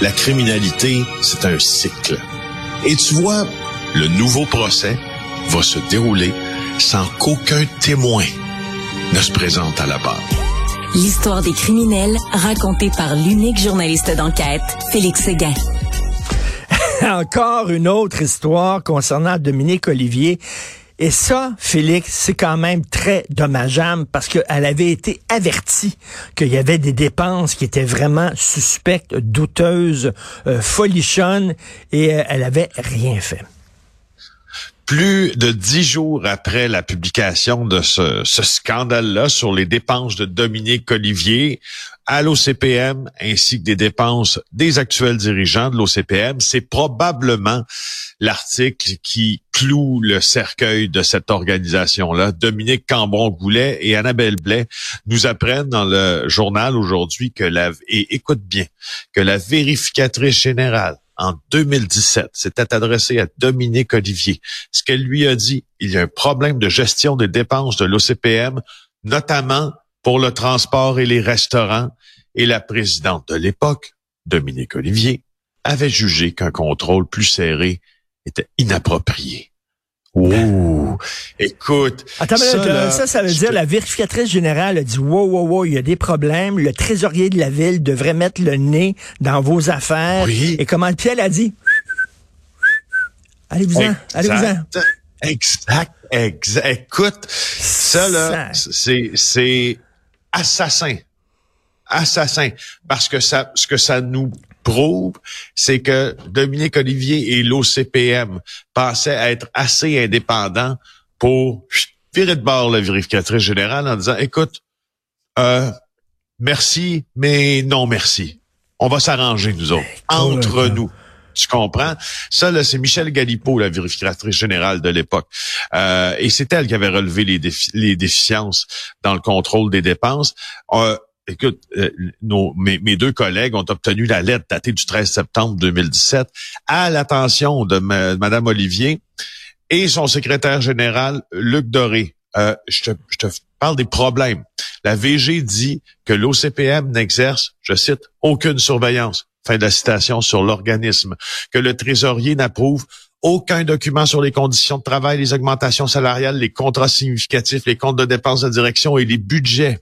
La criminalité, c'est un cycle. Et tu vois, le nouveau procès va se dérouler sans qu'aucun témoin ne se présente à la barre. L'histoire des criminels racontée par l'unique journaliste d'enquête, Félix Séguin. Encore une autre histoire concernant Dominique Olivier. Et ça, Félix, c'est quand même très dommageable parce qu'elle avait été avertie qu'il y avait des dépenses qui étaient vraiment suspectes, douteuses, euh, folichonnes, et euh, elle avait rien fait. Plus de dix jours après la publication de ce, ce scandale-là sur les dépenses de Dominique Olivier à l'OCPM ainsi que des dépenses des actuels dirigeants de l'OCPM, c'est probablement l'article qui cloue le cercueil de cette organisation-là. Dominique Cambron-Goulet et Annabelle Blais nous apprennent dans le journal aujourd'hui que la, et écoute bien, que la vérificatrice générale en 2017 s'était adressée à Dominique Olivier. Ce qu'elle lui a dit, il y a un problème de gestion des dépenses de l'OCPM, notamment pour le transport et les restaurants. Et la présidente de l'époque, Dominique Olivier, avait jugé qu'un contrôle plus serré était inapproprié. Oh, écoute. Attends, ça, ça, ça, veut dire la vérificatrice générale a dit wow, wow, wow, il y a des problèmes. Le trésorier de la ville devrait mettre le nez dans vos affaires. Oui. Et comment puis elle a dit? Allez-vous-en, allez-vous-en. Exact, exact. Écoute, ça là, c'est assassin, assassin, parce que ça, ce que ça nous prouve, c'est que Dominique Olivier et l'OCPM pensaient être assez indépendants pour virer de bord la vérificatrice générale en disant, écoute, euh, merci, mais non merci. On va s'arranger, nous autres, entre nous. Tu comprends? Ça, là, c'est Michel Galipo, la vérificatrice générale de l'époque. Euh, et c'est elle qui avait relevé les, les déficiences dans le contrôle des dépenses. Euh, écoute, euh, nos, mes, deux collègues ont obtenu la lettre datée du 13 septembre 2017 à l'attention de Madame Olivier et son secrétaire général, Luc Doré. Euh, je, te, je, te, parle des problèmes. La VG dit que l'OCPM n'exerce, je cite, aucune surveillance, fin de la citation, sur l'organisme, que le trésorier n'approuve aucun document sur les conditions de travail, les augmentations salariales, les contrats significatifs, les comptes de dépenses de direction et les budgets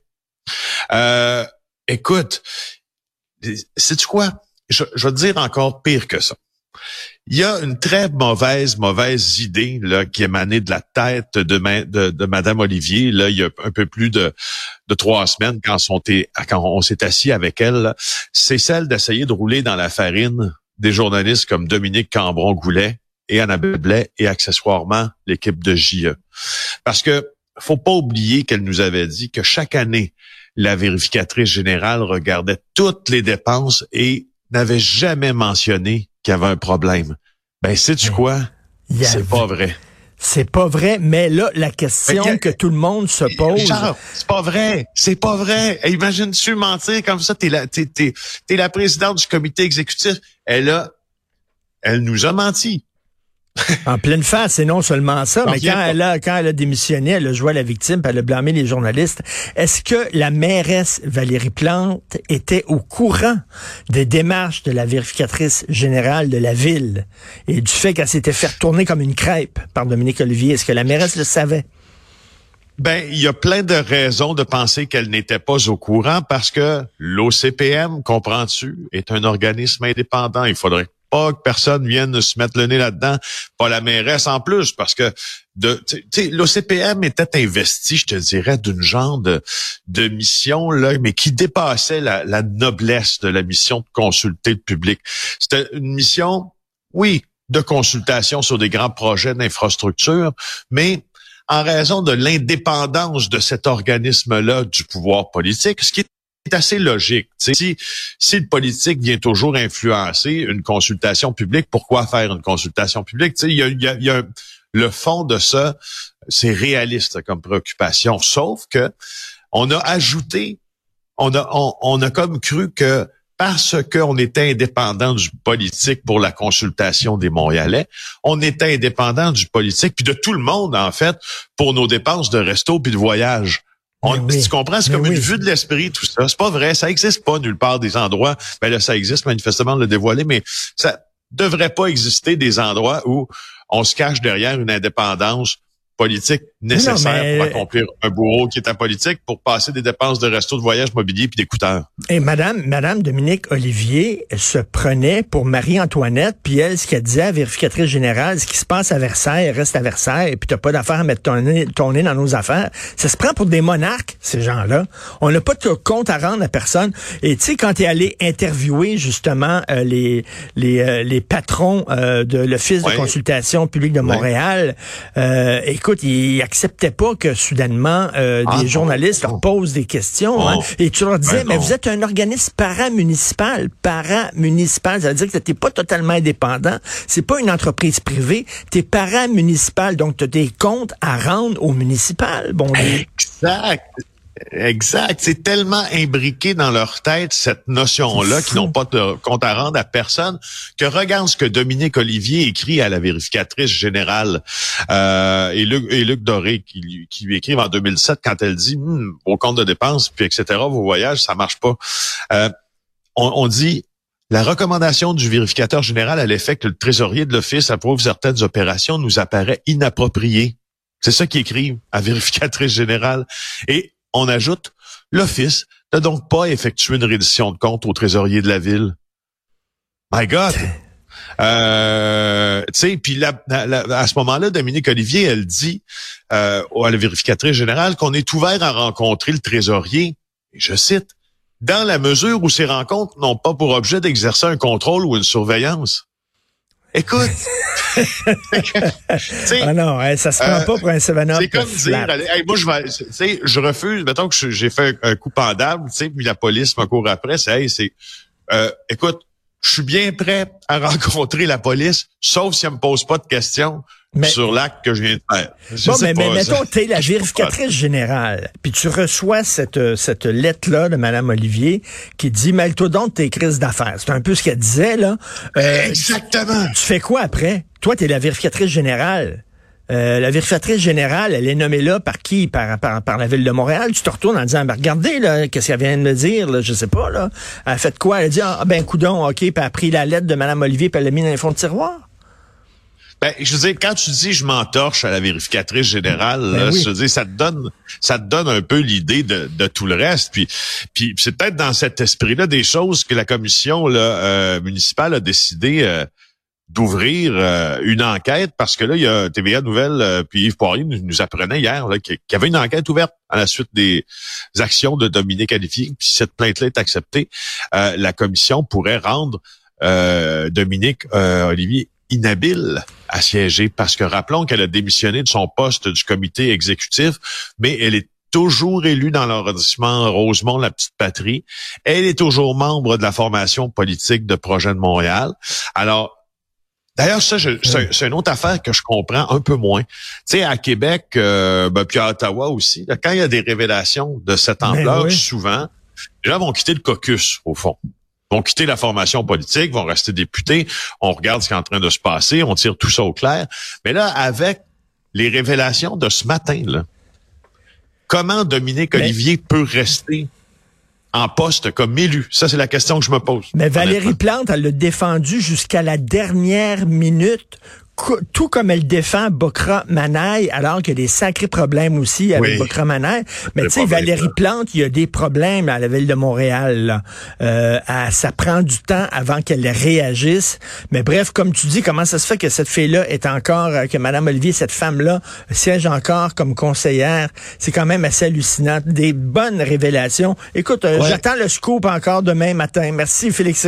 euh, écoute, sais-tu quoi? Je, je vais te dire encore pire que ça. Il y a une très mauvaise, mauvaise idée là, qui émanait de la tête de, Madame Olivier. Là, il y a un peu plus de, de trois semaines quand on, quand on s'est assis avec elle. C'est celle d'essayer de rouler dans la farine des journalistes comme Dominique Cambron-Goulet et Annabelle Blais et accessoirement l'équipe de JE. Parce que faut pas oublier qu'elle nous avait dit que chaque année, la vérificatrice générale regardait toutes les dépenses et n'avait jamais mentionné qu'il y avait un problème. Ben, sais-tu quoi? C'est pas vrai. C'est pas vrai, mais là, la question que tout le monde se pose. c'est pas vrai. C'est pas vrai. Imagine-tu mentir comme ça? T'es la, t'es, t'es, t'es la présidente du comité exécutif. Elle a, elle nous a menti. en pleine face, et non seulement ça, mais quand elle, a, quand elle a démissionné, elle a joué à la victime, puis elle a blâmé les journalistes. Est-ce que la mairesse Valérie Plante était au courant des démarches de la vérificatrice générale de la ville et du fait qu'elle s'était fait retourner comme une crêpe par Dominique Olivier? Est-ce que la mairesse le savait? Ben, il y a plein de raisons de penser qu'elle n'était pas au courant parce que l'OCPM, comprends-tu, est un organisme indépendant. Il faudrait que personne vienne se mettre le nez là-dedans, pas la mairesse en plus, parce que l'OCPM était investi, je te dirais, d'une genre de, mission, là, mais qui dépassait la, la noblesse de la mission de consulter le public. C'était une mission, oui, de consultation sur des grands projets d'infrastructure, mais en raison de l'indépendance de cet organisme-là du pouvoir politique, ce qui est c'est assez logique. Si, si le politique vient toujours influencer une consultation publique, pourquoi faire une consultation publique? Il y a, le fond de ça, c'est réaliste comme préoccupation, sauf que on a ajouté, on a, on, a comme cru que parce qu'on était indépendant du politique pour la consultation des Montréalais, on était indépendant du politique, puis de tout le monde, en fait, pour nos dépenses de resto puis de voyage Tu comprends? C'est comme une vue de l'esprit, tout ça. C'est pas vrai. Ça existe pas nulle part des endroits. Ben là, ça existe manifestement de le dévoiler, mais ça devrait pas exister des endroits où on se cache derrière une indépendance politique nécessaire pour accomplir un bourreau qui est apolitique pour passer des dépenses de resto, de voyage, mobilier puis d'écouteurs. Et madame, madame Dominique Olivier se prenait pour Marie-Antoinette, puis elle, ce qu'elle disait à la vérificatrice générale, ce qui se passe à Versailles reste à Versailles, et puis t'as pas d'affaire à mettre ton nez, ton nez dans nos affaires. Ça se prend pour des monarques, ces gens-là. On n'a pas de compte à rendre à personne. Et tu sais, quand t'es allé interviewer justement euh, les les, euh, les patrons euh, de l'Office de consultation publique de Montréal, écoute, ils acceptait pas que soudainement euh, ah, des journalistes leur posent des questions. Hein. et tu leur disais, ben mais vous êtes un organisme paramunicipal. Paramunicipal, ça veut dire que tu n'es pas totalement indépendant. C'est pas une entreprise privée. Tu es paramunicipal, donc tu as des comptes à rendre au municipal. Bon, exact. Exact. C'est tellement imbriqué dans leur tête, cette notion-là, qu'ils n'ont pas de compte à rendre à personne, que regarde ce que Dominique Olivier écrit à la vérificatrice générale euh, et, Luc, Doré, qui, lui écrivent en 2007 quand elle dit hm, au compte de dépenses, puis etc., vos voyages, ça marche pas. Euh, on, on dit la recommandation du vérificateur général à l'effet que le trésorier de l'Office approuve certaines opérations nous apparaît inappropriée. C'est ça qu'ils écrivent à vérificatrice générale. Et on ajoute, l'Office n'a donc pas effectué une reddition de compte au trésorier de la ville. My God! Euh, tu sais, puis à ce moment-là, Dominique Olivier, elle dit euh, à la vérificatrice générale qu'on est ouvert à rencontrer le trésorier. Et je cite, dans la mesure où ces rencontres n'ont pas pour objet d'exercer un contrôle ou une surveillance. Écoute. ah non, ça se prend pas pour un 7 C'est comme dire, moi je vais, je refuse, mettons que j'ai fait un, coup pendable, tu sais, puis la police me court après, c'est, hey, c'est, euh, écoute, je suis bien prêt à rencontrer la police, sauf si elle me pose pas de questions sur l'acte que je viens de faire. bon, mais, mais mettons, tu es la vérificatrice générale, puis tu reçois cette, cette lettre-là de Mme Olivier qui dit, mêle-toi donc tes crises d'affaires. C'est un peu ce qu'elle disait, là. Euh, Exactement. Tu fais quoi après? Toi, tu es la vérificatrice générale. Euh, la vérificatrice générale, elle est nommée là par qui? Par, par, par la ville de Montréal. Tu te retournes en disant, ben, regardez, là, qu'est-ce qu'elle vient de me dire, là, je sais pas, là. Elle a fait quoi? Elle a dit, ah, ben, coudon, OK, puis elle a pris la lettre de Mme Olivier, puis elle l'a mis dans les fonds de tiroir. Ben, je veux dire, quand tu dis je m'entorche à la vérificatrice générale, ben je veux dire, ça te donne, ça te donne un peu l'idée de, de, tout le reste. Puis, puis c'est peut-être dans cet esprit-là des choses que la commission là, euh, municipale a décidé euh, d'ouvrir euh, une enquête parce que là, il y a TVA Nouvelle, euh, puis Yves Poirier nous, apprenait hier qu'il y avait une enquête ouverte à la suite des actions de Dominique Qualifié. Puis si cette plainte-là est acceptée, euh, la commission pourrait rendre Dominique Olivier inhabile à siéger parce que rappelons qu'elle a démissionné de son poste du comité exécutif, mais elle est toujours élue dans l'arrondissement Rosemont, la petite patrie. Elle est toujours membre de la formation politique de Projet de Montréal. Alors, D'ailleurs, ça, c'est une autre affaire que je comprends un peu moins. Tu sais, à Québec, euh, ben, puis à Ottawa aussi, quand il y a des révélations de cette ben ampleur, souvent, les gens vont quitter le caucus, au fond. Ils vont quitter la formation politique, vont rester députés. On regarde ce qui est en train de se passer, on tire tout ça au clair. Mais là, avec les révélations de ce matin, là, comment Dominique Olivier peut rester en poste comme élu? Ça, c'est la question que je me pose. Mais Valérie Plante, elle l'a défendu jusqu'à la dernière minute tout comme elle défend Bokra Manaï, alors qu'il y a des sacrés problèmes aussi avec Bokra Manaï. Mais tu sais, Valérie Plante, il y a des problèmes à la ville de Montréal. Euh, ça prend du temps avant qu'elle réagisse. Mais bref, comme tu dis, comment ça se fait que cette fille-là est encore, euh, que Madame Olivier, cette femme-là, siège encore comme conseillère? C'est quand même assez hallucinant. Des bonnes révélations. Écoute, euh, j'attends le scoop encore demain matin. Merci, Félix